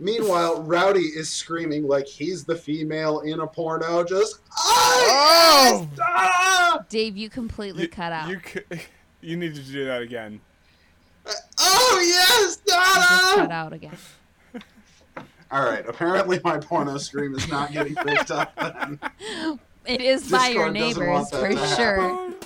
Meanwhile, Rowdy is screaming like he's the female in a porno, just Oh! yes! Ah! Dave, you completely You, cut out. you, you need to do that again. Oh yes! You just Ah! cut out again. All right. Apparently, my porno scream is not getting picked up. Then. It is by your neighbors for to sure.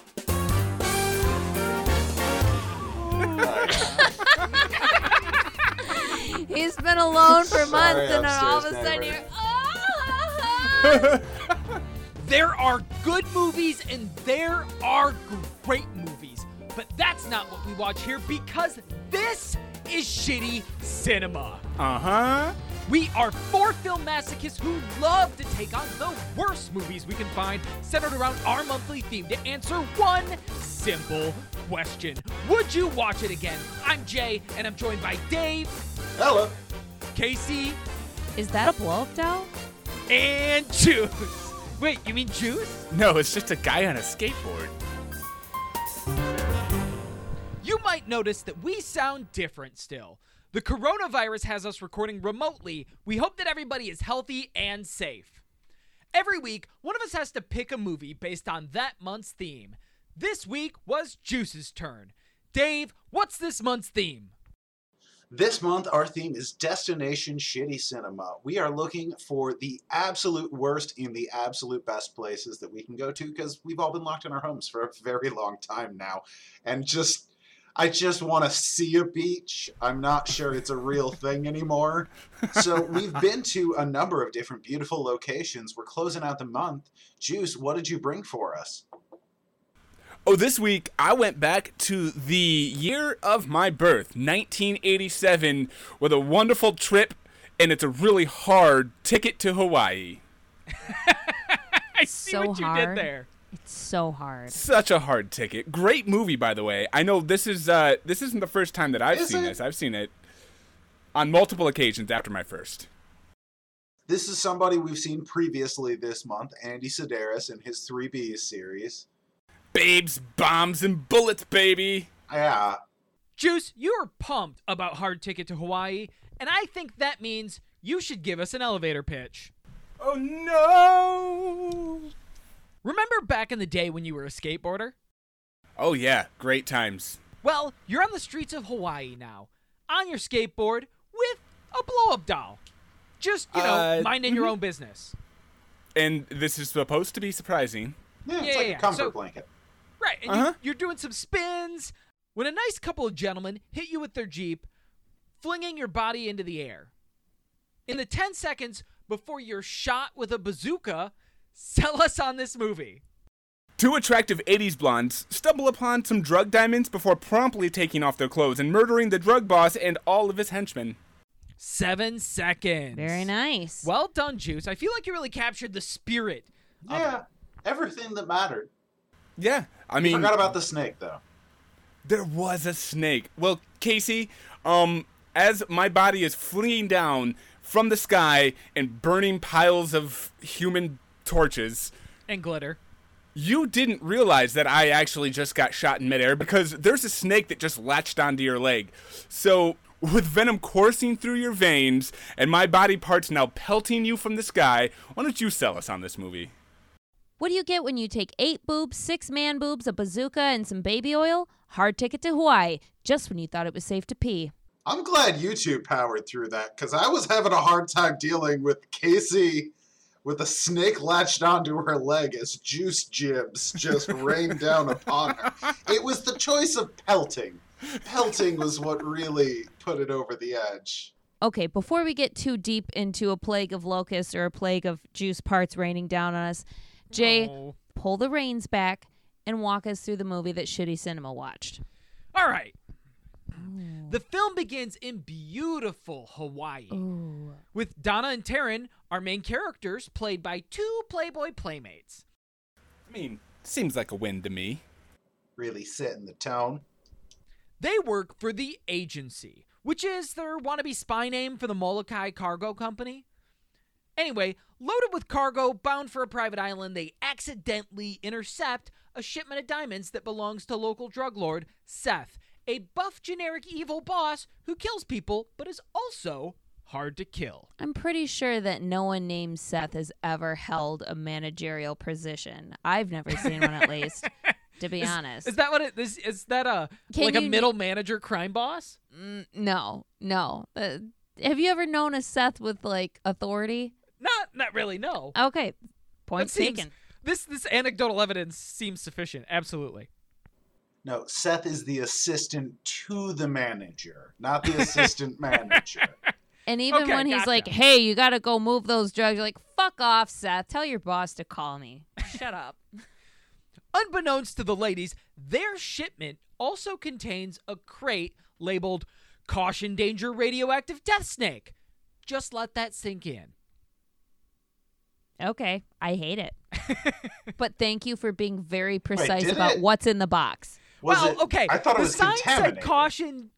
been alone for months, and then all of a sudden neighbor. you're. "Ah!" There are good movies and there are great movies. But that's not what we watch here because this is shitty cinema. Uh huh. We are four film masochists who love to take on the worst movies we can find, centered around our monthly theme to answer one simple question Would you watch it again? I'm Jay, and I'm joined by Dave, Hello. Casey, Is that a blow up doll? and Juice. Wait, you mean Juice? No, it's just a guy on a skateboard. You might notice that we sound different still. The coronavirus has us recording remotely. We hope that everybody is healthy and safe. Every week, one of us has to pick a movie based on that month's theme. This week was Juice's turn. Dave, what's this month's theme? This month, our theme is Destination Shitty Cinema. We are looking for the absolute worst in the absolute best places that we can go to because we've all been locked in our homes for a very long time now. And just, I just want to see a beach. I'm not sure it's a real thing anymore. So we've been to a number of different beautiful locations. We're closing out the month. Juice, what did you bring for us? Oh, this week I went back to the year of my birth, 1987, with a wonderful trip, and it's a really hard ticket to Hawaii. I see So what you hard. did there. It's so hard. Such a hard ticket. Great movie, by the way. I know this is uh, this isn't the first time that I've Is seen it? this. I've seen it on multiple occasions after my first. This is somebody we've seen previously this month, Andy Sidaris in his 3Bs series. Babes, bombs, and bullets, baby. Yeah, Juice, you are pumped about Hard Ticket to Hawaii, and I think that means you should give us an elevator pitch. Oh no! Remember back in the day when you were a skateboarder? Oh yeah, great times. Well, you're on the streets of Hawaii now, on your skateboard with a blow up doll. Just, you know, Uh, minding your own business. And this is supposed to be surprising. yeah, it's Yeah, like yeah, a comfort so- blanket. Right, and Uh-huh. you, you're doing some spins when a nice couple of gentlemen hit you with their Jeep, flinging your body into the air. In the 10 seconds before you're shot with a bazooka, sell us on this movie. Two attractive 80s blondes stumble upon some drug diamonds before promptly taking off their clothes and murdering the drug boss and all of his henchmen. Seven seconds. Very nice. Well done, Juice. I feel like you really captured the spirit. of. Yeah, everything that mattered. Yeah, I mean, Forgot about the snake though. there was a snake. Well, Casey, um, as my body is flinging down from the sky and burning piles of human torches, And glitter. you didn't realize that I actually just got shot in midair because there's a snake that just latched onto your leg. So, with venom coursing through your veins and my body parts now pelting you from the sky, why don't you sell us on this movie? What do you get when you take eight boobs, six man boobs, a bazooka, and some baby oil? Hard ticket to Hawaii, just when you thought it was safe to pee. I'm glad you two powered through that because I was having a hard time dealing with Casey with a snake latched onto her leg as juice jibs just rained down upon her. It was the choice of pelting. Pelting was what really put it over the edge. Okay, before we get too deep into a plague of locusts or a plague of juice parts raining down on us, Jay, Oh. pull the reins back and walk us through the movie that Shitty Cinema watched. All right. The film begins in beautiful Hawaii. Ooh. with Donna and Taryn, our main characters, played by two Playboy playmates. I mean, seems like a win to me. Really setting the tone. They work for the agency, which is their wannabe spy name for the Molokai Cargo Company. Anyway, loaded with cargo bound for a private island, they accidentally intercept a shipment of diamonds that belongs to local drug lord Seth, a buff generic evil boss who kills people but is also hard to kill. I'm pretty sure that no one named Seth has ever held a managerial position. I've never seen one at least, to be honest. Is that what it is? Is that a Can like a middle manager crime boss? Mm, no, no. Uh, have you ever known a Seth with like authority? Not not really. No. Okay, point That seems- taken. This this anecdotal evidence seems sufficient. Absolutely. No, Seth is the assistant to the manager, not the assistant manager. And even Okay, when he's gotcha. like, "Hey, you got to go move those drugs," you're like, "Fuck off, Seth. Tell your boss to call me." Shut up. Unbeknownst to the ladies, their shipment also contains a crate labeled "Caution Danger Radioactive Death Snake." Just let that sink in. Okay, I hate it. but thank you for being very precise did about it? what's in the box. Was well, it- okay. I thought the it was sign said caution.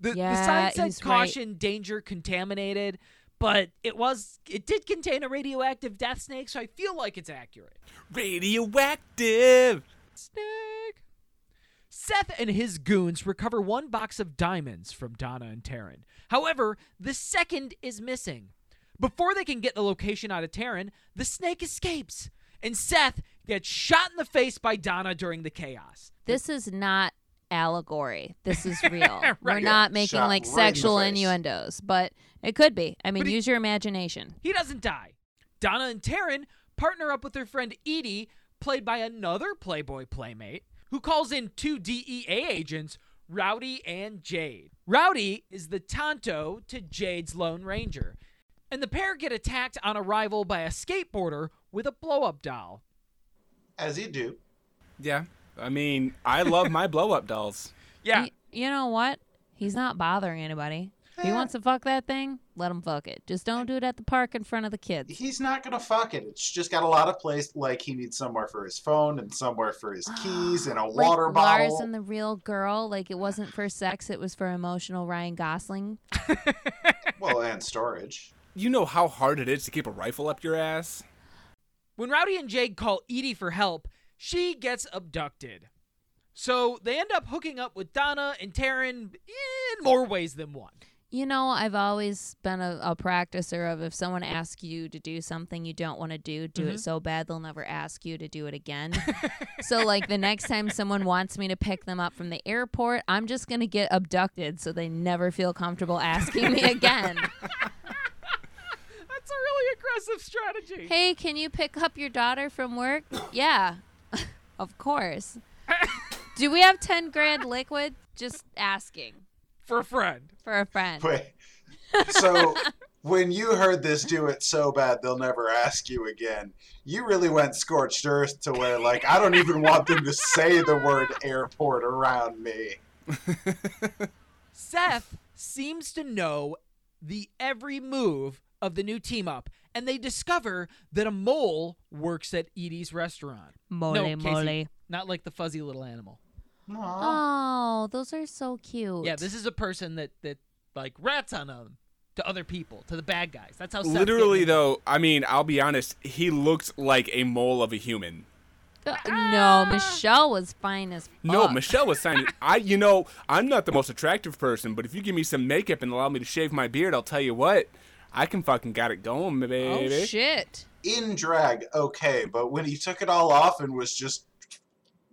The, the sign said he's right. caution, danger, contaminated, but it was it did contain a radioactive death snake, so I feel like it's accurate. Radioactive. Snake. Seth and his goons recover one box of diamonds from Donna and Taryn. However, the second is missing. Before they can get the location out of Taryn, the snake escapes, and Seth gets shot in the face by Donna during the chaos. This is not allegory. This is real. We're not making Shot like right sexual face. innuendos, but it could be. I mean, he- use your imagination. He doesn't die. Donna and Taryn partner up with their friend Edie, played by another Playboy playmate, who calls in two DEA agents, Rowdy and Jade. Rowdy is the Tonto to Jade's Lone Ranger. And the pair get attacked on arrival by a skateboarder with a blow up doll. As you do. Yeah. I mean, I love my blow up dolls. Yeah. Y- you know what? He's not bothering anybody. If he Eh. wants to fuck that thing, let him fuck it. Just don't do it at the park in front of the kids. He's not gonna fuck it. It's just got a lot of place. Like he needs somewhere for his phone and somewhere for his keys and a like water Lars bottle. and the real girl, like it wasn't for sex, it was for emotional Ryan Gosling. well, and storage. You know how hard it is to keep a rifle up your ass? When Rowdy and Jade call Edie for help, she gets abducted. So they end up hooking up with Donna and Taryn in more ways than one. You know, I've always been a, a practicer of if someone asks you to do something you don't want to do, do Mhm. it so bad they'll never ask you to do it again. so, like, the next time someone wants me to pick them up from the airport, I'm just going to get abducted so they never feel comfortable asking me again. That's a really aggressive strategy. hey, can you pick up your daughter from work? Yeah, of course. Do we have 10 grand liquid? Just asking For a friend. for a friend. Wait. So when you heard this do it so bad they'll never ask you again, you really went scorched earth to where like I don't even want them to say the word airport around me. Seth seems to know the every move of the new team up, and they discover that a mole works at Edie's restaurant. Mole, no, Casey, mole. Not like the fuzzy little animal. Aw. Oh, those are so cute. Yeah, this is a person that that like rats on them to other people, to the bad guys. That's how Seth Literally, get- though, I mean, I'll be honest, he looked like a mole of a human. Uh, no, Michelle was fine as fuck. No, Michelle was fine. I, you know, I'm not the most attractive person, but if you give me some makeup and allow me to shave my beard, I'll tell you what, I can fucking got it going, baby. Oh shit. In drag, okay, but when he took it all off and was just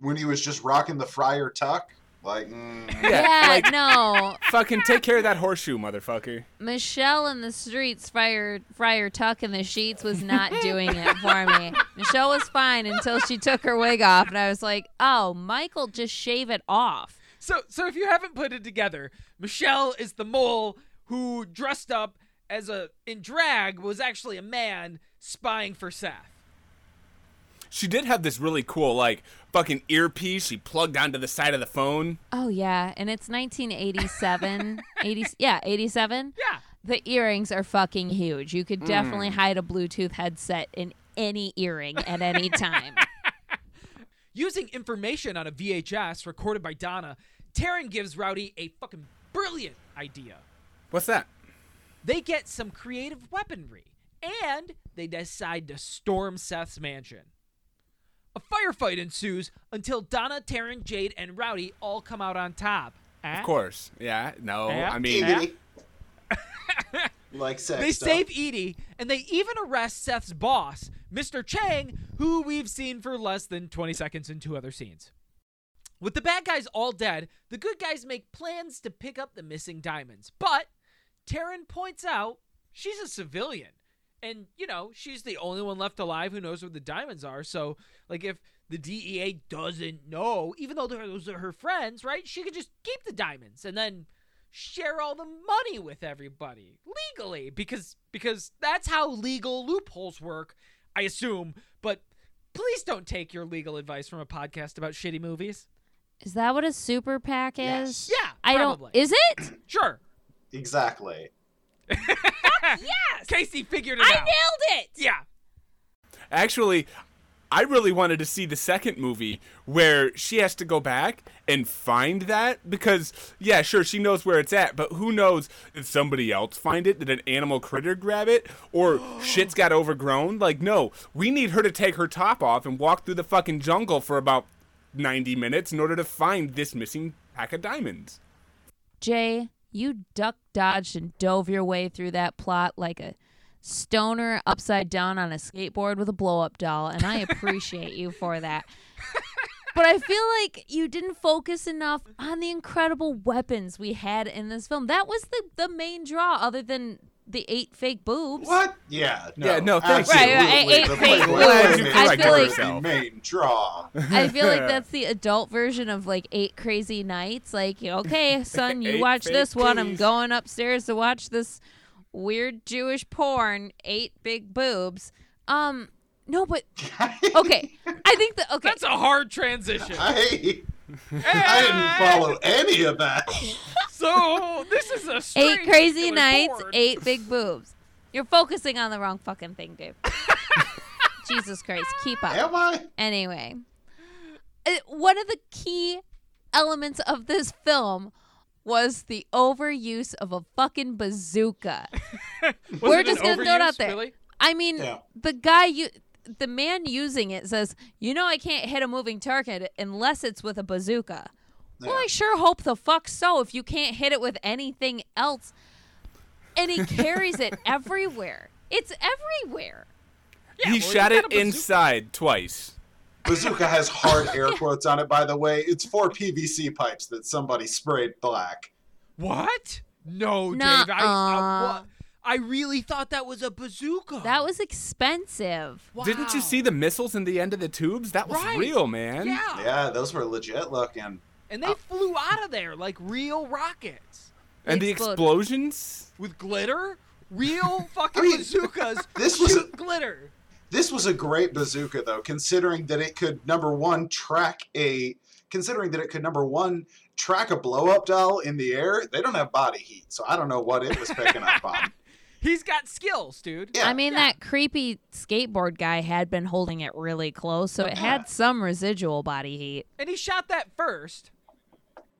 when he was just rocking the friar tuck, like mm, Yeah, like no. fucking take care of that horseshoe, motherfucker. Michelle in the streets, Friar Friar Tuck in the sheets was not doing it for me. Michelle was fine until she took her wig off, and I was like, "Oh, Michael, just shave it off." So, so if you haven't put it together, Michelle is the mole who dressed up as a in drag was actually a man spying for Seth. She did have this really cool, like, fucking earpiece she plugged onto the side of the phone. Oh yeah, and it's 1987. 80 yeah, 87. Yeah. The earrings are fucking huge. You could mm. definitely hide a Bluetooth headset in any earring at any time. Using information on a VHS recorded by Donna, Taryn gives Rowdy a fucking brilliant idea. What's that? They get some creative weaponry, and they decide to storm Seth's mansion. A firefight ensues until Donna, Taryn, Jade, and Rowdy all come out on top. Eh? Of course. Yeah. No. Yeah. I mean, Yeah. giggity. like sex. They stuff. save Edie, and they even arrest Seth's boss, Mr. Chang, who we've seen for less than 20 seconds in two other scenes. With the bad guys all dead, the good guys make plans to pick up the missing diamonds. But Taryn points out she's a civilian. And, you know, she's the only one left alive who knows where the diamonds are. So, like, if the DEA doesn't know, even though those are her friends, right? She could just keep the diamonds and then share all the money with everybody legally because because that's how legal loopholes work, I assume. But please don't take your legal advice from a podcast about shitty movies. Is that what a super PAC Yes. is? Yeah, I probably. don't. Is it? Sure. Exactly. yes. Casey figured it I out. I nailed it. Yeah. Actually, I really wanted to see the second movie where she has to go back and find that because yeah, sure she knows where it's at, but who knows did somebody else find it? Did an animal critter grab it? Or shit's got overgrown? Like no, we need her to take her top off and walk through the fucking jungle for about 90 minutes in order to find this missing pack of diamonds. Jay, you duck dodged and dove your way through that plot like a stoner upside down on a skateboard with a blow up doll, and I appreciate you for that. But I feel like you didn't focus enough on the incredible weapons we had in this film. That was the, the main draw, other than the eight fake boobs. What? Yeah. No, Yeah, no, thanks. Right, right, eight The fake boobs. I feel like- the main draw. I feel like that's the adult version of like eight crazy nights. Like, okay, son, you watch this one. I'm going upstairs to watch this weird Jewish porn. Eight big boobs. Um, no, but okay. I think that okay. That's a hard transition. I, I didn't follow any of that. So this is a eight crazy particular nights, board. eight big boobs. You're focusing on the wrong fucking thing, dude. Jesus Christ, keep up. Am I? Anyway, uh, one of the key elements of this film was the overuse of a fucking bazooka. We're just gonna throw it out there. Really? I mean, Yeah. the guy you the man using it says, "You know I can't hit a moving target unless it's with a bazooka." Well, I sure hope the fuck so if you can't hit it with anything else. And he carries it everywhere. It's everywhere. Yeah, he well, shot it got a bazooka. inside twice. Bazooka has hard air quotes on it, by the way. It's four PVC pipes that somebody sprayed black. What? No, Dave. I, Nuh-uh. I, what? I really thought that was a bazooka. That was expensive. Didn't you see the missiles in the end of the tubes? That was Right. real, man. Yeah. Yeah, those were legit looking. And they uh, flew out of there like real rockets And the Explode. explosions? with glitter. Real fucking I mean, bazookas. this was shoot a- glitter. This was a great bazooka, though, considering that it could number one track a, considering that it could number one track a blow up doll in the air. They don't have body heat, so I don't know what it was picking up on. He's got skills, dude. Yeah. I mean, Yeah. that creepy skateboard guy had been holding it really close, so it had some residual body heat. And he shot that first.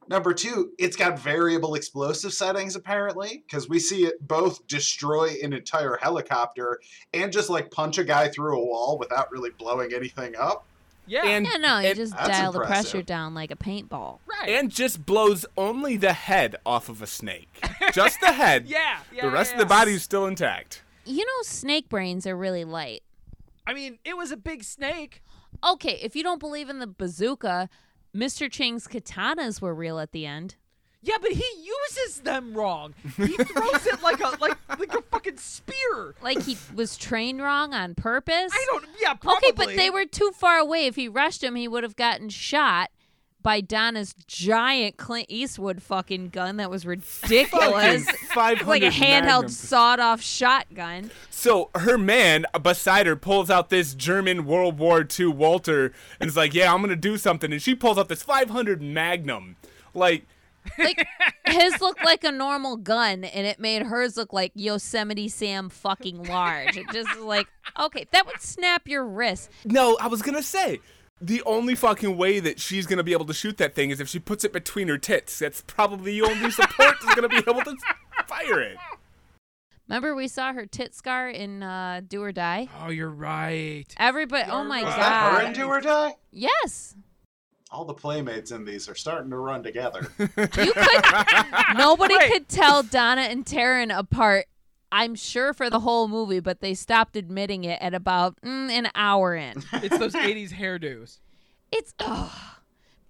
Number two, it's got variable explosive settings apparently, because we see it both destroy an entire helicopter and just like punch a guy through a wall without really blowing anything up. Yeah. And Yeah, no, you and- just That's dial the pressure down like a paintball. right. and just blows only the head off of a snake. Just the head. yeah, yeah. The rest yeah, of the yeah. body's still intact. You know, snake brains are really light. I mean, it was a big snake. Okay, if you don't believe in the bazooka, Mr. Ching's katanas were real at the end. Yeah, but he uses them wrong. He throws it like a like like a fucking spear. Like he was trained wrong on purpose. I don't. Yeah, probably. Okay, but they were too far away. If he rushed him, he would have gotten shot by Donna's giant Clint Eastwood fucking gun that was ridiculous. Five like a handheld sawed-off shotgun. So her man beside her pulls out this German World War II Walther and is like, "Yeah, I'm gonna do something." And she pulls out this 500 Magnum. Like, Like his looked like a normal gun, and it made hers look like Yosemite Sam fucking large. It just was like okay, that would snap your wrist. no, I was gonna say. The only fucking way that she's gonna be able to shoot that thing is if she puts it between her tits. That's probably the only support that's gonna be able to fire it. Remember we saw her tit scar in uh, Do or Die. Oh, you're right. Everybody, oh my Was that her god, in Do or Die? yes. All the playmates in these are starting to run together. You could. Nobody Wait. could tell Donna and Taryn apart I'm sure for the whole movie, but they stopped admitting it at about mm, an hour in. It's those 80s hairdos. It's ugh.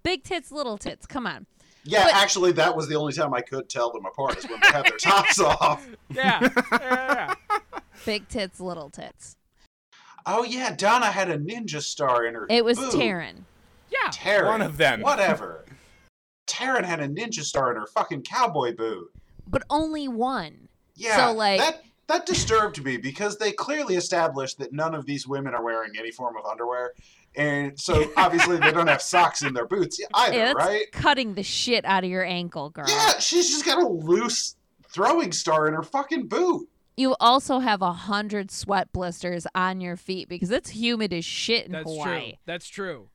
big tits, little tits. Come on. Yeah, But- actually, that was the only time I could tell them apart is when they had their tops off. Yeah. yeah, yeah. Big tits, little tits. Oh yeah, Donna had a ninja star in her. It was boot. Taryn. Yeah. Taryn. One of them. Whatever. Taryn had a ninja star in her fucking cowboy boot. but only one. Yeah, So, like- that that disturbed me because they clearly established that none of these women are wearing any form of underwear, and so obviously they don't have socks in their boots either, Yeah, that's right? cutting the shit out of your ankle, girl. Yeah, she's just got a loose throwing star in her fucking boot. You also have a hundred sweat blisters on your feet because it's humid as shit in That's Hawaii. true. That's true.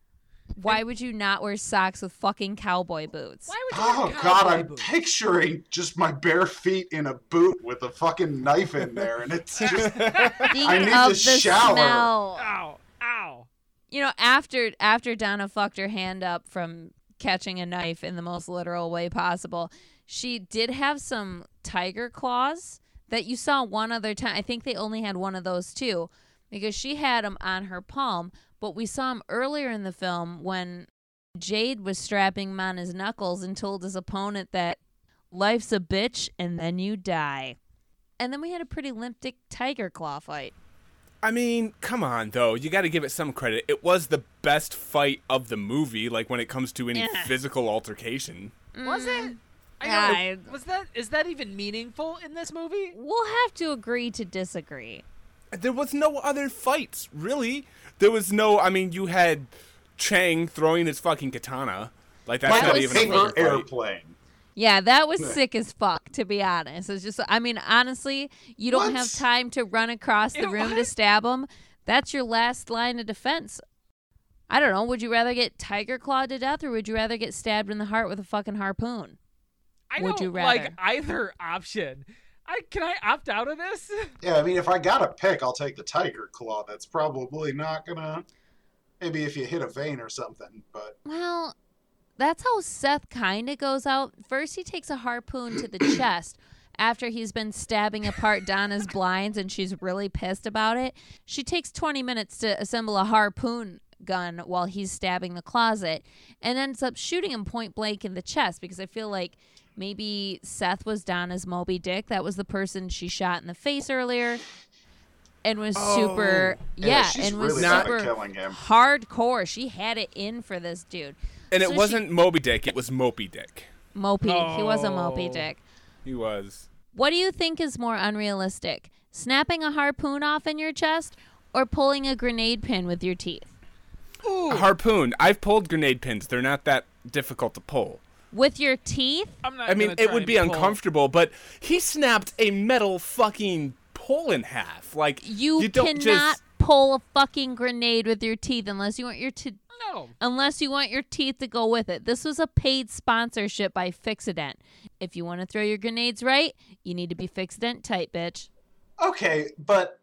Why would you not wear socks with fucking cowboy boots? Why would you Oh god, I'm boots? picturing just my bare feet in a boot with a fucking knife in there, and it's just Think I need of to the shower. smell. Ow. Ow. You know, after after Donna fucked her hand up from catching a knife in the most literal way possible, she did have some tiger claws that you saw one other time. I think they only had one of those too, because she had them on her palm. But we saw him earlier in the film when Jade was strapping him on his knuckles and told his opponent that life's a bitch and then you die. And then we had a pretty limp dick tiger claw fight. I mean, come on though. You got to give it some credit. It was the best fight of the movie, like when it comes to any Yeah. physical altercation. Was it? I I- know. Was that is that even meaningful in this movie? We'll have to agree to disagree. There was no other fights, really. There was no. I mean, you had Chang throwing his fucking katana. Like that's like not was even a fucking airplane. Yeah, that was sick as fuck, to be honest. It's just, I mean, honestly, you don't What? have time to run across the Yeah, room to stab him. That's your last line of defense. I don't know. Would you rather get tiger clawed to death or would you rather get stabbed in the heart with a fucking harpoon? I Would don't you like either option. I can I opt out of this? Yeah, I mean, if I got a pick, I'll take the tiger claw. That's probably not gonna. Maybe if you hit a vein or something, but Well, that's how Seth kind of goes out. First, he takes a harpoon to the chest. After he's been stabbing apart Donna's blinds and she's really pissed about it, she takes 20 minutes to assemble a harpoon gun while he's stabbing the closet and ends up shooting him point blank in the chest because I feel like maybe Seth was Donna's Moby Dick. That was the person she shot in the face earlier and was oh. super, Oh. yeah, and was really super killing him. hardcore. She had it in for this dude. And So it wasn't Moby Dick. It was Mopey Dick. Mopey. He was a Mopey Oh. Dick. He was. What do you think is more unrealistic? Snapping a harpoon off in your chest or pulling a grenade pin with your teeth? Ooh, A harpoon. I've pulled grenade pins. They're not that difficult to pull. With your teeth? I'm not. I mean, it would be pull- uncomfortable, but he snapped a metal fucking pole in half. Like You, don't cannot just. pull a fucking grenade with your teeth unless you want your te- No. unless you want your teeth to go with it. This was a paid sponsorship by Fixodent. If you want to throw your grenades right, you need to be Fixodent tight, bitch. Okay, but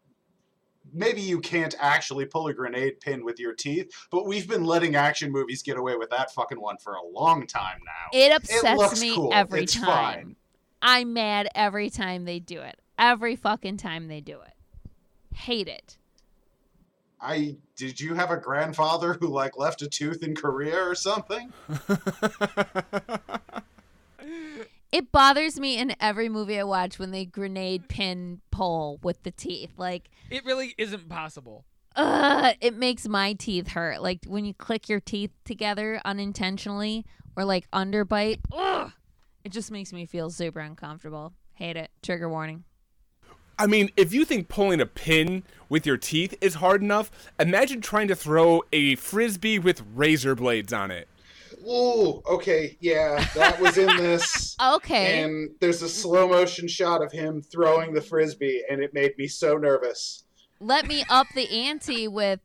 maybe you can't actually pull a grenade pin with your teeth. But we've been letting action movies get away with that fucking one for a long time now. It upsets looks me cool. every It's time. fine. I'm mad every time they do it. Every fucking time they do it. Hate it. I did you have a grandfather who like left a tooth in Korea or something? It bothers me in every movie I watch when they grenade pin pull with the teeth. Like, It really isn't possible. ugh, it makes my teeth hurt. Like when you click your teeth together unintentionally or like underbite, ugh, it just makes me feel super uncomfortable. Hate it. Trigger warning. I mean, if you think pulling a pin with your teeth is hard enough, imagine trying to throw a frisbee with razor blades on it. Ooh, okay, yeah, that was in this. Okay. And there's a slow motion shot of him throwing the frisbee, and it made me so nervous. Let me up the ante with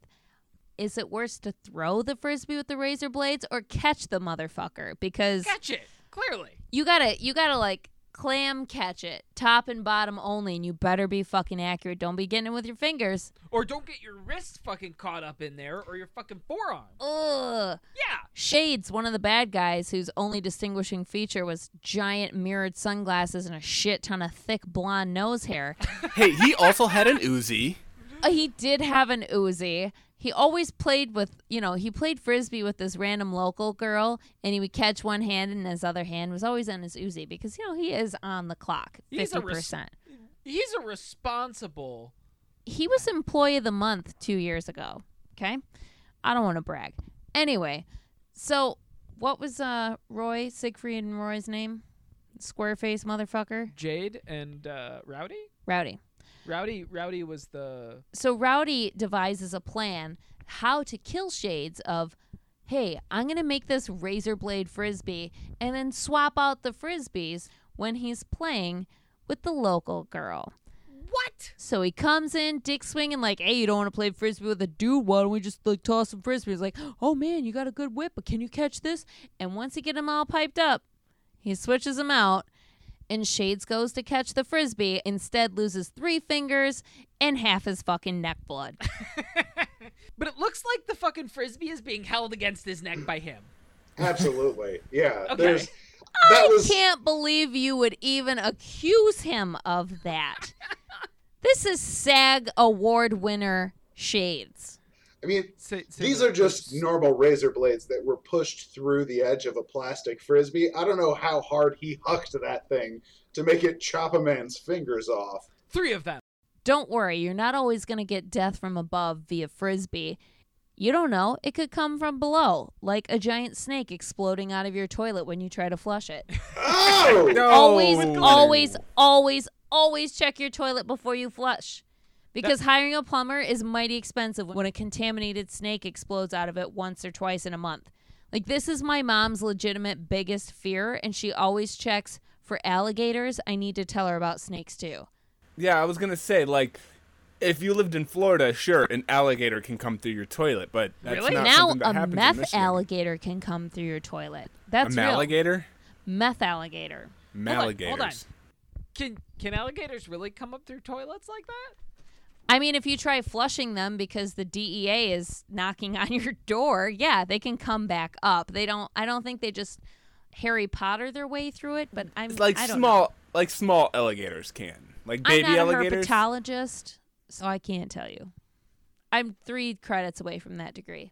is it worse to throw the frisbee with the razor blades or catch the motherfucker? Because Catch it. Clearly. you gotta you gotta like clam catch it, top and bottom only, and you better be fucking accurate. Don't be getting it with your fingers. Or don't get your wrist fucking caught up in there or your fucking forearm. Ugh. Yeah. Shades, one of the bad guys whose only distinguishing feature was giant mirrored sunglasses and a shit ton of thick blonde nose hair. hey, he also had an Uzi. Uh, he did have an Uzi. He always played with, you know, he played frisbee with this random local girl, and he would catch one hand, and his other hand was always on his Uzi because, you know, he is on the clock, He's a fifty res- percent. He's a responsible. He was Employee of the Month two years ago. Okay, I don't want to brag. Anyway, so what was uh Roy Siegfried and Roy's name? Square face motherfucker, Jade and uh, Rowdy? Rowdy. Rowdy Rowdy was the so Rowdy devises a plan how to kill Shades of, hey, I'm gonna make this razor blade frisbee and then swap out the frisbees when he's playing with the local girl. What? So he comes in, dick swinging, like, hey, you don't want to play frisbee with a dude? Why don't we just like toss some frisbees? Like, oh man, you got a good whip, but can you catch this? And once he get him all piped up, he switches him out, and Shades goes to catch the frisbee, instead loses three fingers and half his fucking neck blood. But it looks like the fucking frisbee is being held against his neck by him. Absolutely. Yeah. Okay. There's that I was can't believe you would even accuse him of that. this is SAG award winner Shades. I mean Say- say these the- are just the- normal razor blades that were pushed through the edge of a plastic frisbee. I don't know how hard he hucked that thing to make it chop a man's fingers off. three of them. Don't worry, you're not always going to get death from above via frisbee. You don't know, it could come from below, like a giant snake exploding out of your toilet when you try to flush it. Oh! No. always, always, always, always check your toilet before you flush. Because hiring a plumber is mighty expensive when a contaminated snake explodes out of it once or twice in a month. Like, this is my mom's legitimate biggest fear, and she always checks for alligators. I need to tell her about snakes too. Yeah, I was gonna say like, if you lived in Florida, sure, an alligator can come through your toilet, but that's Really? not now, something that a happens in meth alligator can come through your toilet. A That's real. alligator. Meth alligator. Malligators. hold on. Can can alligators really come up through toilets like that? I mean, if you try flushing them because the DEA is knocking on your door, yeah, they can come back up. They don't. I don't think they just Harry Potter their way through it, but I'm It's like I don't small, Know. like small alligators can, like baby alligators? I'm not alligators. a herpetologist, so I can't tell you. I'm three credits away from that degree.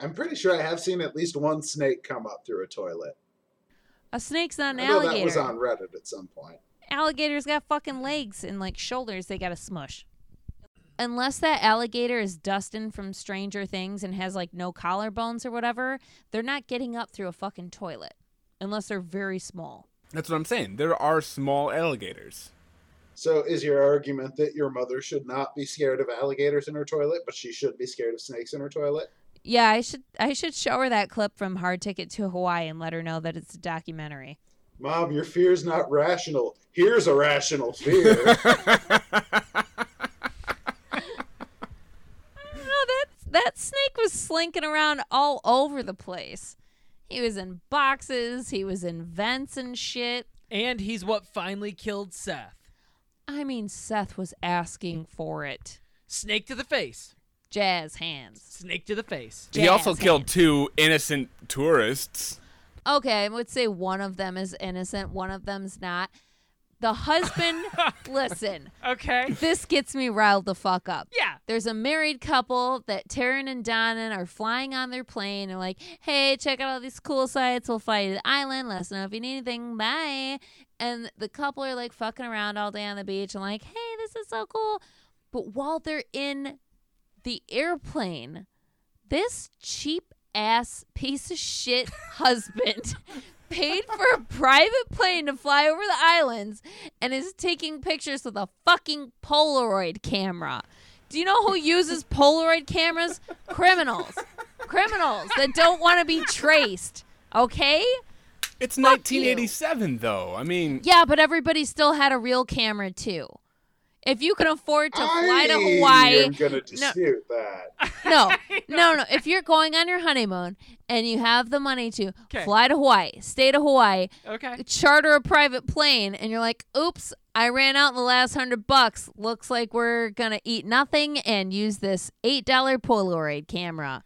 I'm pretty sure I have seen at least one snake come up through a toilet. A snake's not an I know alligator. that was on Reddit at some point. Alligators got fucking legs and like shoulders they gotta smush unless that alligator is dustin from stranger things and has like no collarbones or whatever they're not getting up through a fucking toilet unless they're very small That's what I'm saying. There are small alligators. So is your argument that your mother should not be scared of alligators in her toilet, but she should be scared of snakes in her toilet? yeah i should i should show her that clip from hard ticket to hawaii and let her know that it's a documentary Mom, your fear's not rational. Here's a rational fear. no that that snake was slinking around all over the place he was in boxes he was in vents and shit And he's what finally killed Seth. i mean seth was asking for it Snake to the face. jazz hands Snake to the face. he also Jazz killed two innocent tourists. Okay, I would say one of them is innocent, one of them's not. The husband, listen, Okay. this gets me riled the fuck up. Yeah. There's a married couple that Taryn and Donnan are flying on their plane and like, hey, check out all these cool sites. We'll fly to the island. Let us know if you need anything. Bye. And the couple are like fucking around all day on the beach and like, hey, this is so cool. But while they're in the airplane, this cheap ass piece of shit husband paid for a private plane to fly over the islands and is taking pictures with a fucking Polaroid camera. Do you know who uses Polaroid cameras? Criminals. Criminals that don't want to be traced. Okay? It's Fuck you. 1987, though. I mean, Yeah, but everybody still had a real camera too. If you can afford to fly to I Hawaii, am gonna dispute that. no, no, no. If you're going on your honeymoon and you have the money to 'Kay. fly to Hawaii, stay to Hawaii, Okay. charter a private plane, and you're like, oops, I ran out in the last hundred bucks. Looks like we're gonna eat nothing and use this eight dollar Polaroid camera.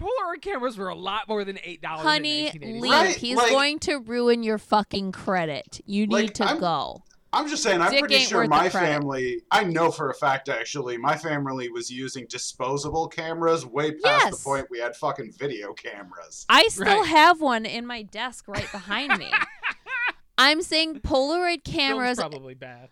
Polaroid cameras were a lot more than eight dollars. Honey, in leave. Right, He's like- going to ruin your fucking credit. You need Like, to I'm- go. I'm just saying, I'm Dick pretty sure my family, I know for a fact actually, my family was using disposable cameras way past Yes. the point we had fucking video cameras. I still Right. have one in my desk right behind me. I'm saying Polaroid Film's cameras probably bad.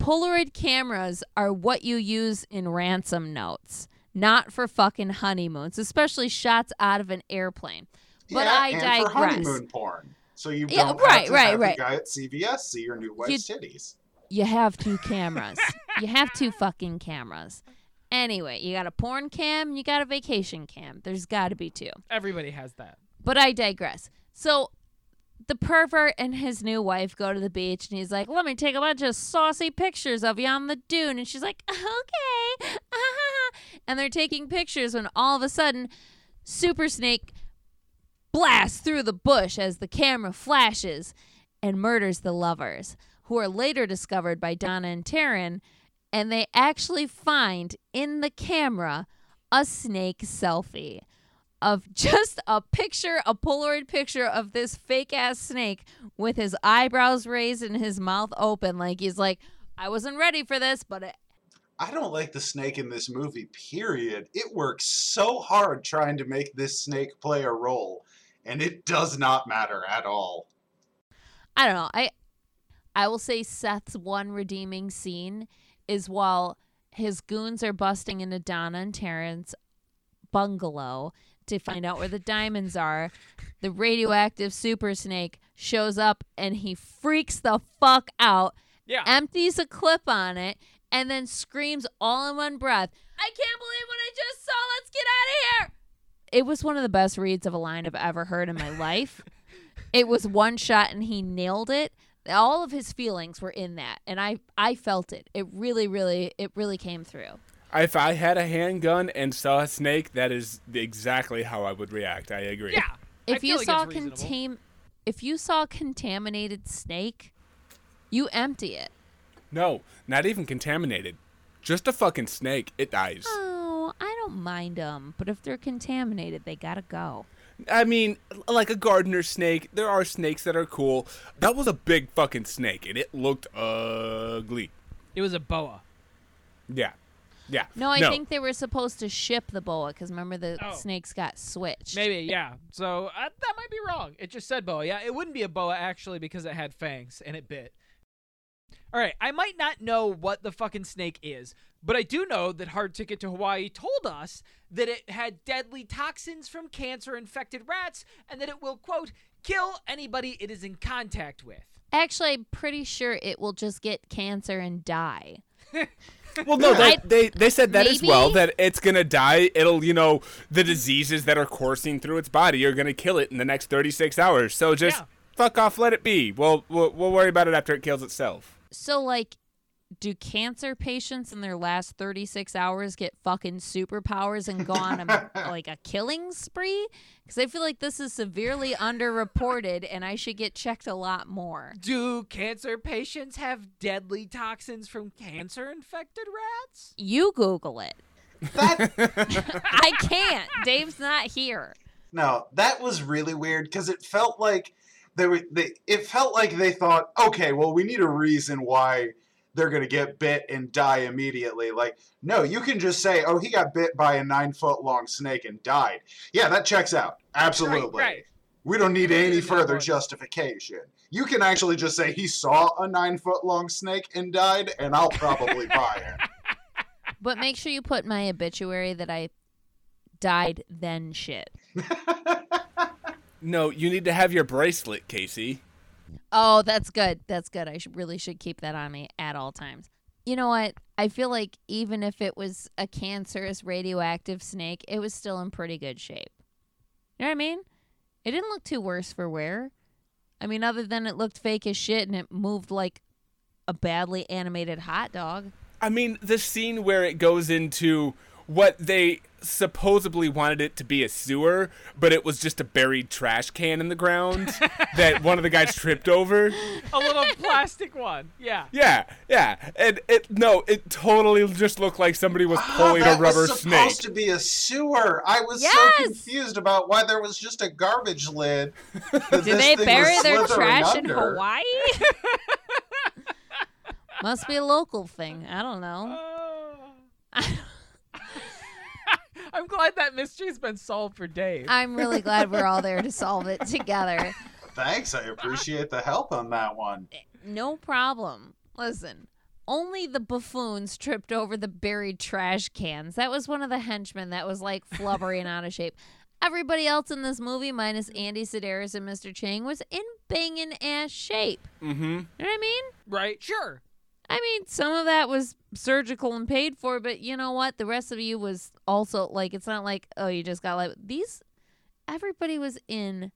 Polaroid cameras are what you use in ransom notes, not for fucking honeymoons, especially shots out of an airplane. But yeah, I and digress. for honeymoon porn. So you Yeah, don't right, have to right, have right. the guy at CVS see your new wife's titties. You have two cameras. you have two fucking cameras. Anyway, you got a porn cam you got a vacation cam. There's got to be two. Everybody has that. But I digress. So the pervert and his new wife go to the beach and he's like, Let me take a bunch of saucy pictures of you on the dune. And she's like, Okay. and they're taking pictures when all of a sudden, Super Snake blasts through the bush as the camera flashes and murders the lovers, who are later discovered by Donna and Taryn. And they actually find in the camera a snake selfie of just a picture, a Polaroid picture of this fake ass snake with his eyebrows raised and his mouth open. Like he's like, I wasn't ready for this, but it, I don't like the snake in this movie, period. It works so hard trying to make this snake play a role, and it does not matter at all. I don't know. I I will say Seth's one redeeming scene is while his goons are busting into Donna and Taryn's bungalow to find out where the diamonds are. The radioactive super snake shows up and he freaks the fuck out, Yeah. empties a clip on it, and then screams all in one breath, I can't believe what I just saw. Let's get out of here. It was one of the best reads of a line I've ever heard in my life. it was one shot and he nailed it. All of his feelings were in that, and I I felt it. It really, really, it really came through. If I had a handgun and saw a snake, that is exactly how I would react. I agree. yeah. If feel you like saw it's reasonable. contam, if you saw a contaminated snake, you empty it. No, not even contaminated. Just a fucking snake. It dies. Oh, I don't mind them, but if they're contaminated, they gotta go. I mean, like a gardener snake. There are snakes that are cool. That was a big fucking snake, and it looked ugly. It was a boa. Yeah. Yeah. No, I think they were supposed to ship the boa because remember the Oh. snakes got switched. Maybe, yeah. So uh, that might be wrong. It just said boa. Yeah, it wouldn't be a boa actually because it had fangs and it bit. All right, I might not know what the fucking snake is, but I do know that Hard Ticket to Hawaii told us that it had deadly toxins from cancer infected rats and that it will, quote, kill anybody it is in contact with. Actually, I'm pretty sure it will just get cancer and die. Well, no, I- they they said that as well. That it's gonna die. It'll, you know, the diseases that are coursing through its body are gonna kill it in the next 36 hours. So just Yeah. fuck off, let it be. We'll, we'll we'll worry about it after it kills itself. So, like, do cancer patients in their last 36 hours get fucking superpowers and go on a, like a killing spree? Because I feel like this is severely underreported and I should get checked a lot more. Do cancer patients have deadly toxins from cancer infected rats? You Google it. That I can't. Dave's not here. no, that was really weird because it felt like they were. They it felt like they thought, okay, well, we need a reason why they're gonna get bit and die immediately. Like, no, you can just say, oh, he got bit by a nine foot long snake and died. Yeah, that checks out. Absolutely. right. right. We don't need any further justification. You can actually just say he saw a nine foot long snake and died, and I'll probably buy it. But make sure you put my obituary that I died then shit. No, you need to have your bracelet, Casey. Oh, that's good. That's good. I should really should keep that on me at all times. You know what? I feel like even if it was a cancerous radioactive snake, it was still in pretty good shape. You know what I mean? It didn't look too worse for wear. I mean, other than it looked fake as shit and it moved like a badly animated hot dog. I mean, the scene where it goes into what they supposedly wanted it to be a sewer, but it was just a buried trash can in the ground that one of the guys tripped over. A little plastic one. Yeah. Yeah, yeah, and it no, it totally just looked like somebody was Ah, pulling that a rubber was snake. supposed to be a sewer. I was Yes! so confused about why there was just a garbage lid. that Do they bury their slithering trash in. Hawaii? Must be a local thing. I don't know. I'm glad that mystery's been solved for Dave. I'm really glad we're all there to solve it together. Thanks, I appreciate the help on that one. No problem. Listen, only the buffoons tripped over the buried trash cans. That was one of the henchmen that was like flubbery and out of shape. Everybody else in this movie, minus Andy Sidaris and Mr. Chang, was in banging ass shape. Mm-hmm. You know what I mean? right? Sure. I mean, some of that was surgical and paid for, but you know what? The rest of you was also like, it's not like, oh, you just got like these. Everybody was in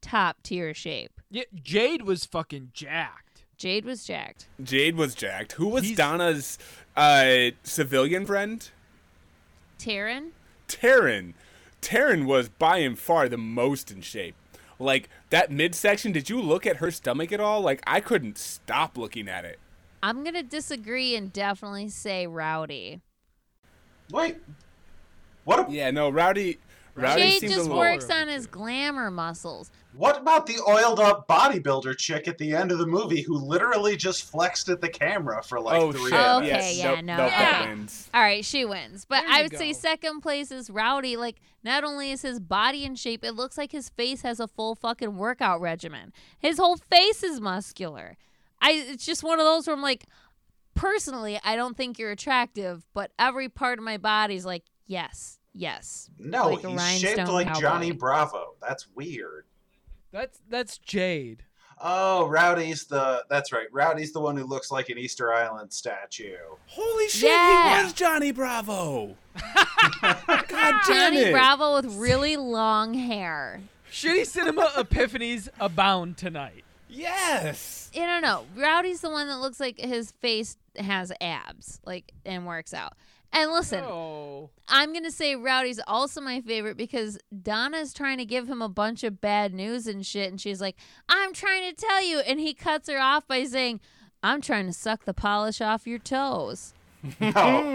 top tier shape. Yeah, Jade was fucking jacked. Jade was jacked. Jade was jacked. Who was He's- Donna's uh, civilian friend? Taryn, Taryn. Taryn was by and far the most in shape. Like that midsection, did you look at her stomach at all? Like I couldn't stop looking at it. I'm gonna disagree and definitely say Rowdy. Wait, what? Yeah, no, Rowdy. Rowdy Jade seemed a just little. works on his glamour muscles. What about the oiled up bodybuilder chick at the end of the movie who literally just flexed at the camera for like oh three shit! Okay, yes, yeah, nope, no, nope, that okay. wins. All right, she wins. But I you would say second place is Rowdy. Like, not only is his body in shape, it looks like his face has a full fucking workout regimen. His whole face is muscular. I it's just one of those where I'm like, personally, I don't think you're attractive, but every part of my body's like, yes, yes. No, Like he's shaped like cowboy. Johnny Bravo. That's weird. That's that's Jade. Oh, Rowdy's the. That's right. Rowdy's the one who looks like an Easter Island statue. Holy shit! Yeah. He was Johnny Bravo. God damn Johnny it! Bravo with really long hair. Shitty cinema epiphanies abound tonight. Yes. I don't know. Rowdy's the one that looks like his face has abs, like, and works out. And listen, Oh. I'm gonna say Rowdy's also my favorite because Donna's trying to give him a bunch of bad news and shit, and she's like, "I'm trying to tell you," and he cuts her off by saying, "I'm trying to suck the polish off your toes." No.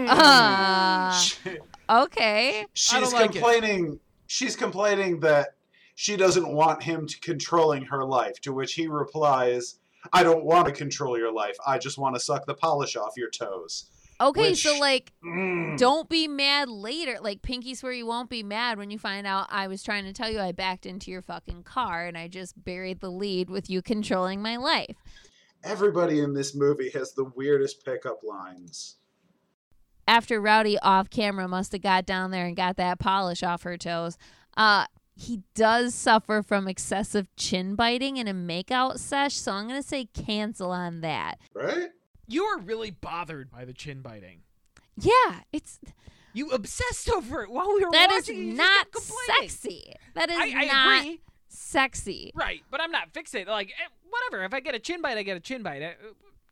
Uh, She- okay. she's like it. complaining. She's complaining that she doesn't want him to controlling her life. To which he replies, "I don't want to control your life. I just want to suck the polish off your toes." Okay, Which- so like, Mm. don't be mad later. Like, Pinky swear you won't be mad when you find out I was trying to tell you I backed into your fucking car and I just buried the lead with you controlling my life. Everybody in this movie has the weirdest pickup lines. after Rowdy off camera must have got down there and got that polish off her toes. Uh he does suffer from excessive chin biting in a makeout sesh, so I'm gonna say cancel on that. Right? You are really bothered by the chin biting. Yeah, it's You obsessed over it while we were that is watching. you just not kept sexy. That is I, I not agree. sexy. Right, but I'm not fixated. Like, eh, whatever. If I get a chin bite, I get a chin bite.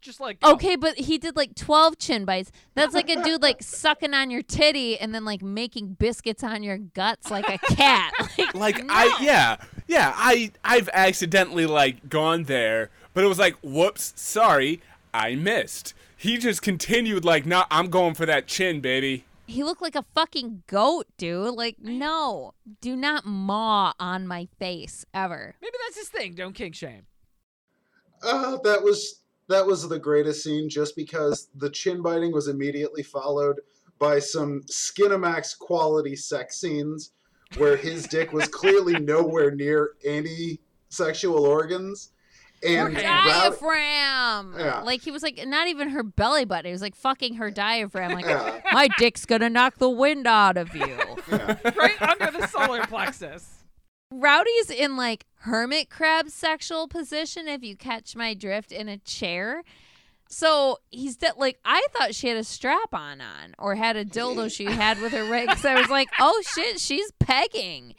Just like go. Okay, but he did like 12 chin bites. That's like a dude like sucking on your titty and then like making biscuits on your guts like a cat. Like, Like no. I yeah yeah I I've accidentally like gone there, but it was like whoops sorry I missed. He just continued like nah I'm going for that chin baby. He looked like a fucking goat, dude. Like, no. Do not maw on my face ever. Maybe that's his thing. Don't kink shame. Uh, that was that was the greatest scene just because the chin biting was immediately followed by some Skinamax quality sex scenes where his dick was clearly nowhere near any sexual organs. And Her Rowdy- diaphragm. Yeah. Like he was like not even her belly button. He was like fucking her diaphragm. Like Yeah. my dick's gonna knock the wind out of you. yeah. Right under the solar plexus. Rowdy's in like hermit crab sexual position. If you catch my drift, in a chair. So he's de- like, I thought she had a strap on on or had a dildo she had with her right. Because I was like, oh shit, she's pegging.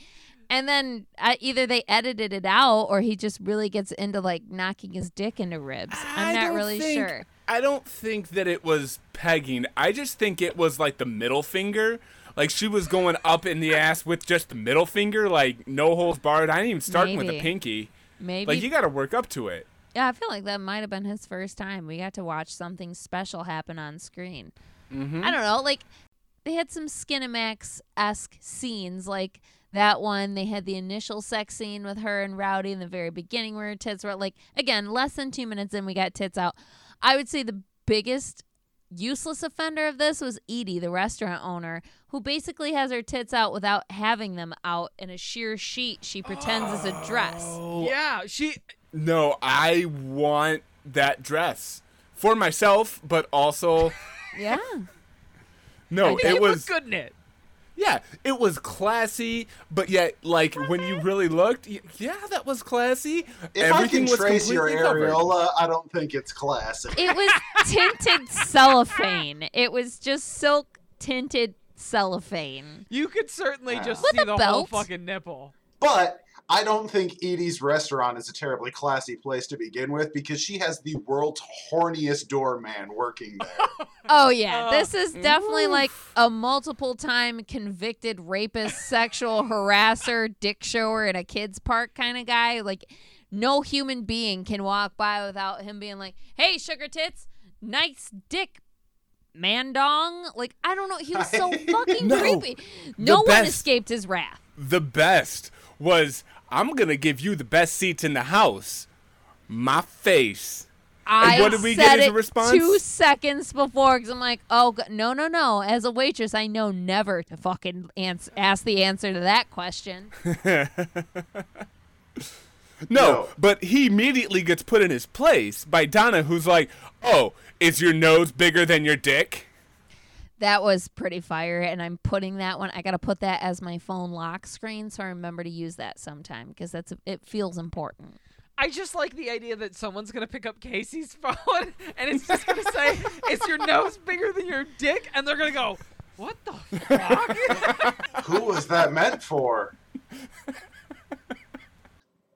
And then uh, either they edited it out or he just really gets into like knocking his dick into ribs. I'm not really think- sure. I don't think that it was pegging. I just think it was like the middle finger. Like she was going up in the ass with just the middle finger, like no holes barred. I didn't even starting with the Maybe. pinky. Maybe. Like you got to work up to it. yeah, I feel like that might have been his first time. We got to watch something special happen on screen. Mm-hmm. I don't know. Like they had some Skinamax esque scenes, like that one. They had the initial sex scene with her and Rowdy in the very beginning, where her tits were like again less than two minutes in, we got tits out. I would say the biggest useless offender of this was Edie, the restaurant owner, who basically has her tits out without having them out in a sheer sheet she pretends is a dress. Oh, Yeah, she. No, I want that dress for myself, but also Yeah. no, I think it was good in it. Yeah, it was classy, but yet like when you really looked, yeah, that was classy. If Everything I can trace your completely covered. areola, I don't think it's classic. It was tinted cellophane. It was just silk tinted cellophane. You could certainly just With see a the whole fucking nipple. But I don't think Edie's restaurant is a terribly classy place to begin with because she has the world's horniest doorman working there. Oh yeah, Oh. this is definitely like a multiple time convicted rapist, sexual harasser, dick shower in a kids park kind of guy. Like no human being can walk by without him being like, "Hey, sugar tits, nice dick." Mandong, like I don't know, he was so fucking No, creepy. No one best- escaped his wrath. the best was I'm gonna give you the best seats in the house. My face. I what did we said get as a it response? Two seconds before, because I'm like, oh g- no, no, no. As a waitress, I know never to fucking ans- ask the answer to that question. No, No. but he immediately gets put in his place by Donna, who's like, "Oh, is your nose bigger than your dick?" That was pretty fire, and I'm putting that one. I gotta put that as my phone lock screen, so I remember to use that sometime because that's it feels important. I just like the idea that someone's gonna pick up Casey's phone and it's just gonna say, "Is your nose bigger than your dick?" And they're gonna go, "What the fuck?" Who was that meant for?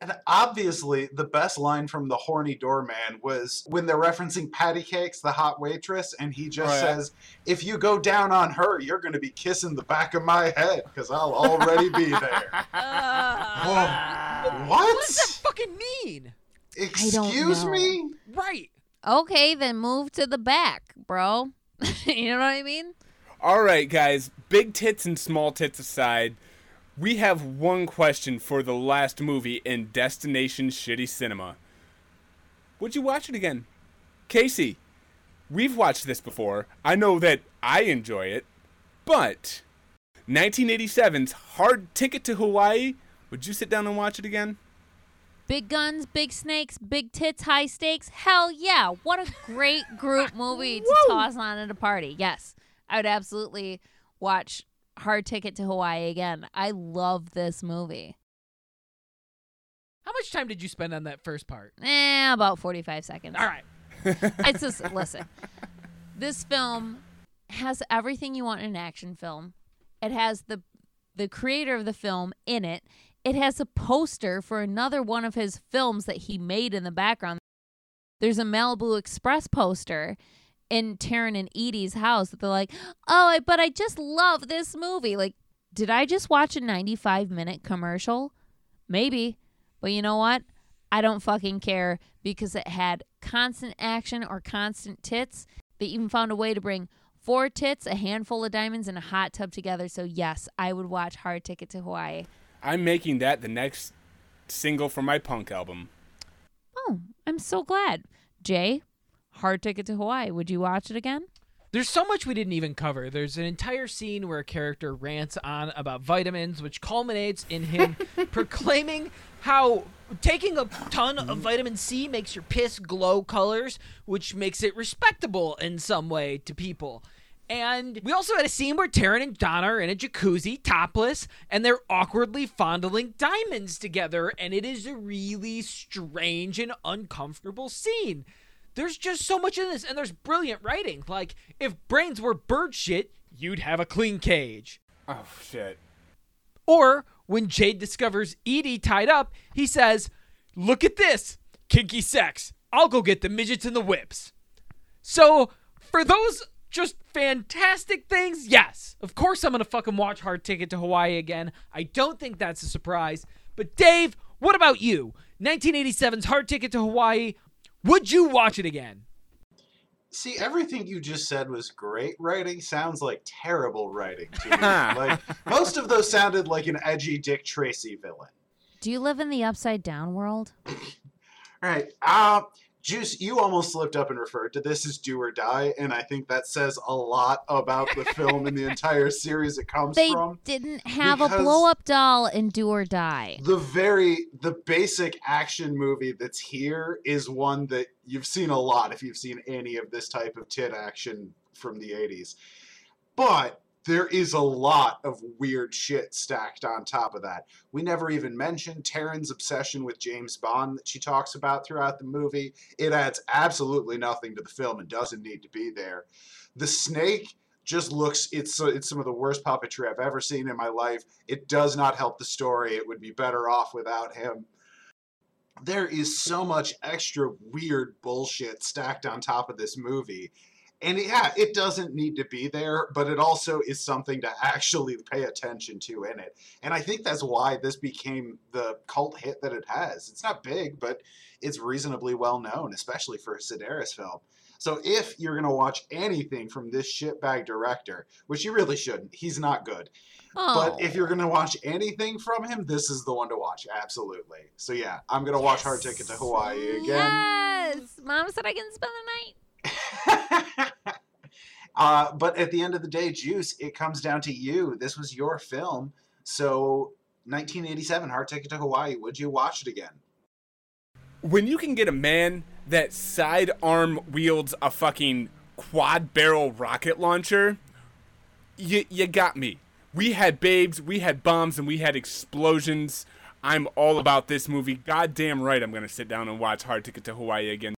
And obviously, the best line from the horny doorman was when they're referencing Patty Cakes, the hot waitress, and he just Oh, yeah. says, If you go down on her, you're going to be kissing the back of my head because I'll already be there. Uh, Whoa. what does that fucking mean? Excuse know. me? Right. Okay, then move to the back, bro. you know what I mean? All right, guys, big tits and small tits aside, we have one question for the last movie in Destination Shitty Cinema. Would you watch it again? Casey, we've watched this before. I know that I enjoy it, but 1987's Hard Ticket to Hawaii, would you sit down and watch it again? Big guns, big snakes, big tits, high stakes. Hell yeah. What a great group movie to toss on at a party. Yes. I would absolutely watch Hard Ticket to Hawaii again. I love this movie. How much time did you spend on that first part? Eh, about 45 seconds. All right. It's just, listen, this film has everything you want in an action film. It has the the creator of the film in it. It has a poster for another one of his films that he made in the background. There's a Malibu Express poster in Taryn and Edie's house that they're like, "Oh, I- but I just love this movie." Like, did I just watch a 95 minute commercial? Maybe. But you know what? I don't fucking care because it had constant action or constant tits. They even found a way to bring four tits, a handful of diamonds, and a hot tub together. So, yes, I would watch Hard Ticket to Hawaii. I'm making that the next single for my punk album. Oh, I'm so glad. Jay, Hard Ticket to Hawaii. Would you watch it again? There's so much we didn't even cover. There's an entire scene where a character rants on about vitamins, which culminates in him proclaiming how taking a ton of vitamin C makes your piss glow colors, which makes it respectable in some way to people. And we also had a scene where Taryn and Donna are in a jacuzzi, topless, and they're awkwardly fondling diamonds together, and it is a really strange and uncomfortable scene. There's just so much in this, and there's brilliant writing. Like, if brains were bird shit, you'd have a clean cage. Oh shit. Or when Jade discovers Edie tied up, he says, Look at this kinky sex. I'll go get the midgets and the whips. So, for those just fantastic things, yes, of course I'm going to fucking watch Hard Ticket to Hawaii again. I don't think that's a surprise. But, Dave, what about you? 1987's Hard Ticket to Hawaii. Would you watch it again? See, everything you just said was great writing. Sounds like terrible writing to me. like most of those sounded like an edgy Dick Tracy villain. Do you live in the upside down world? All right. Uh, Juice, you almost slipped up and referred to this as Do or Die, and I think that says a lot about the film and the entire series it comes They from. didn't have a blow up doll in Do or Die. The very the basic action movie that's here is one that you've seen a lot if you've seen any of this type of tit action from the 80s. But there is a lot of weird shit stacked on top of that. We never even mentioned Taryn's obsession with James Bond that she talks about throughout the movie. It adds absolutely nothing to the film and doesn't need to be there. The snake just looks it's uh, it's some of the worst puppetry I've ever seen in my life. It does not help the story. It would be better off without him. There is so much extra weird bullshit stacked on top of this movie. And yeah, it doesn't need to be there, but it also is something to actually pay attention to in it. And I think that's why this became the cult hit that it has. It's not big, but it's reasonably well known, especially for a Sidaris film. So if you're gonna watch anything from this shitbag director, which you really shouldn't, he's not good. Oh. But if you're oh. gonna watch anything from him, this is the one to watch. Absolutely. So yeah, I'm gonna watch Hard Ticket to Hawaii again. Yes. Mom said I can spend the night. Uh, but at the end of the day, Juice, it comes down to you. This was your film. So 1987, Hard Ticket to Hawaii. Would you watch it again? when you can get a man that sidearm wields a fucking quad barrel rocket launcher, you you got me. We had babes, we had bombs, and we had explosions. I'm all about this movie. Goddamn right, I'm gonna sit down and watch Hard Ticket to Hawaii again.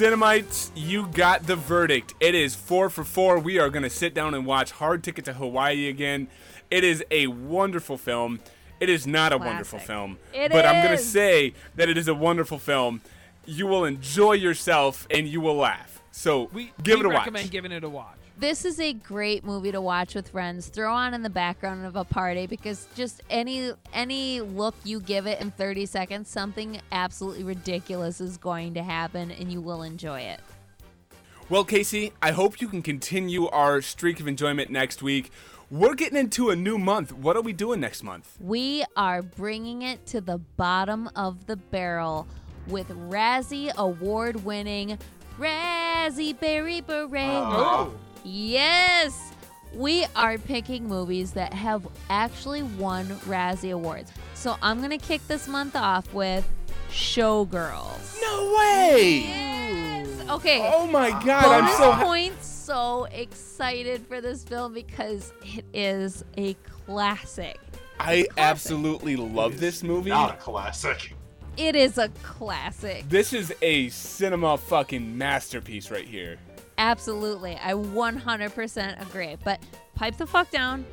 Cinemites, you got the verdict. It is four for four. We are gonna sit down and watch Hard Ticket to Hawaii again. It is a wonderful film. It is not a wonderful film, It but I'm gonna say that it is a wonderful film. You will enjoy yourself and you will laugh. So We give we it a watch. recommend giving it a watch. This is a great movie to watch with friends. Throw on in the background of a party because just any any look you give it in 30 seconds, something absolutely ridiculous is going to happen and you will enjoy it. Well, Casey, I hope you can continue our streak of enjoyment next week. We're getting into a new month. What are we doing next month? We are bringing it to the bottom of the barrel with Razzie award winning Raspberry Beret. Oh. Ah. Yes! We are picking movies that have actually won Razzie Awards. So I'm going to kick this month off with Showgirls. No way! Yes! Okay. Oh my god, I'm Bonus so ha- points. So excited for this film because it is a classic. I absolutely love this movie. Not a classic. It is a classic. This is a cinema fucking masterpiece right here. Absolutely. I 100% agree. But pipe the fuck down,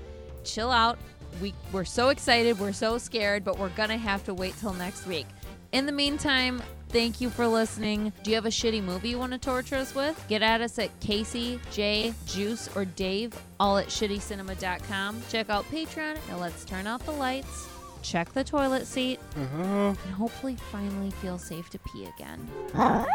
chill out. We, we're so excited. We're so scared, but we're going to have to wait till next week. In the meantime, thank you for listening. Do you have a shitty movie you want to torture us with? Get at us at Casey, Jay, Juice, or Dave, all at shittycinema.com. Check out Patreon and let's turn out the lights. Check the toilet seat Uh-huh. and hopefully finally feel safe to pee again.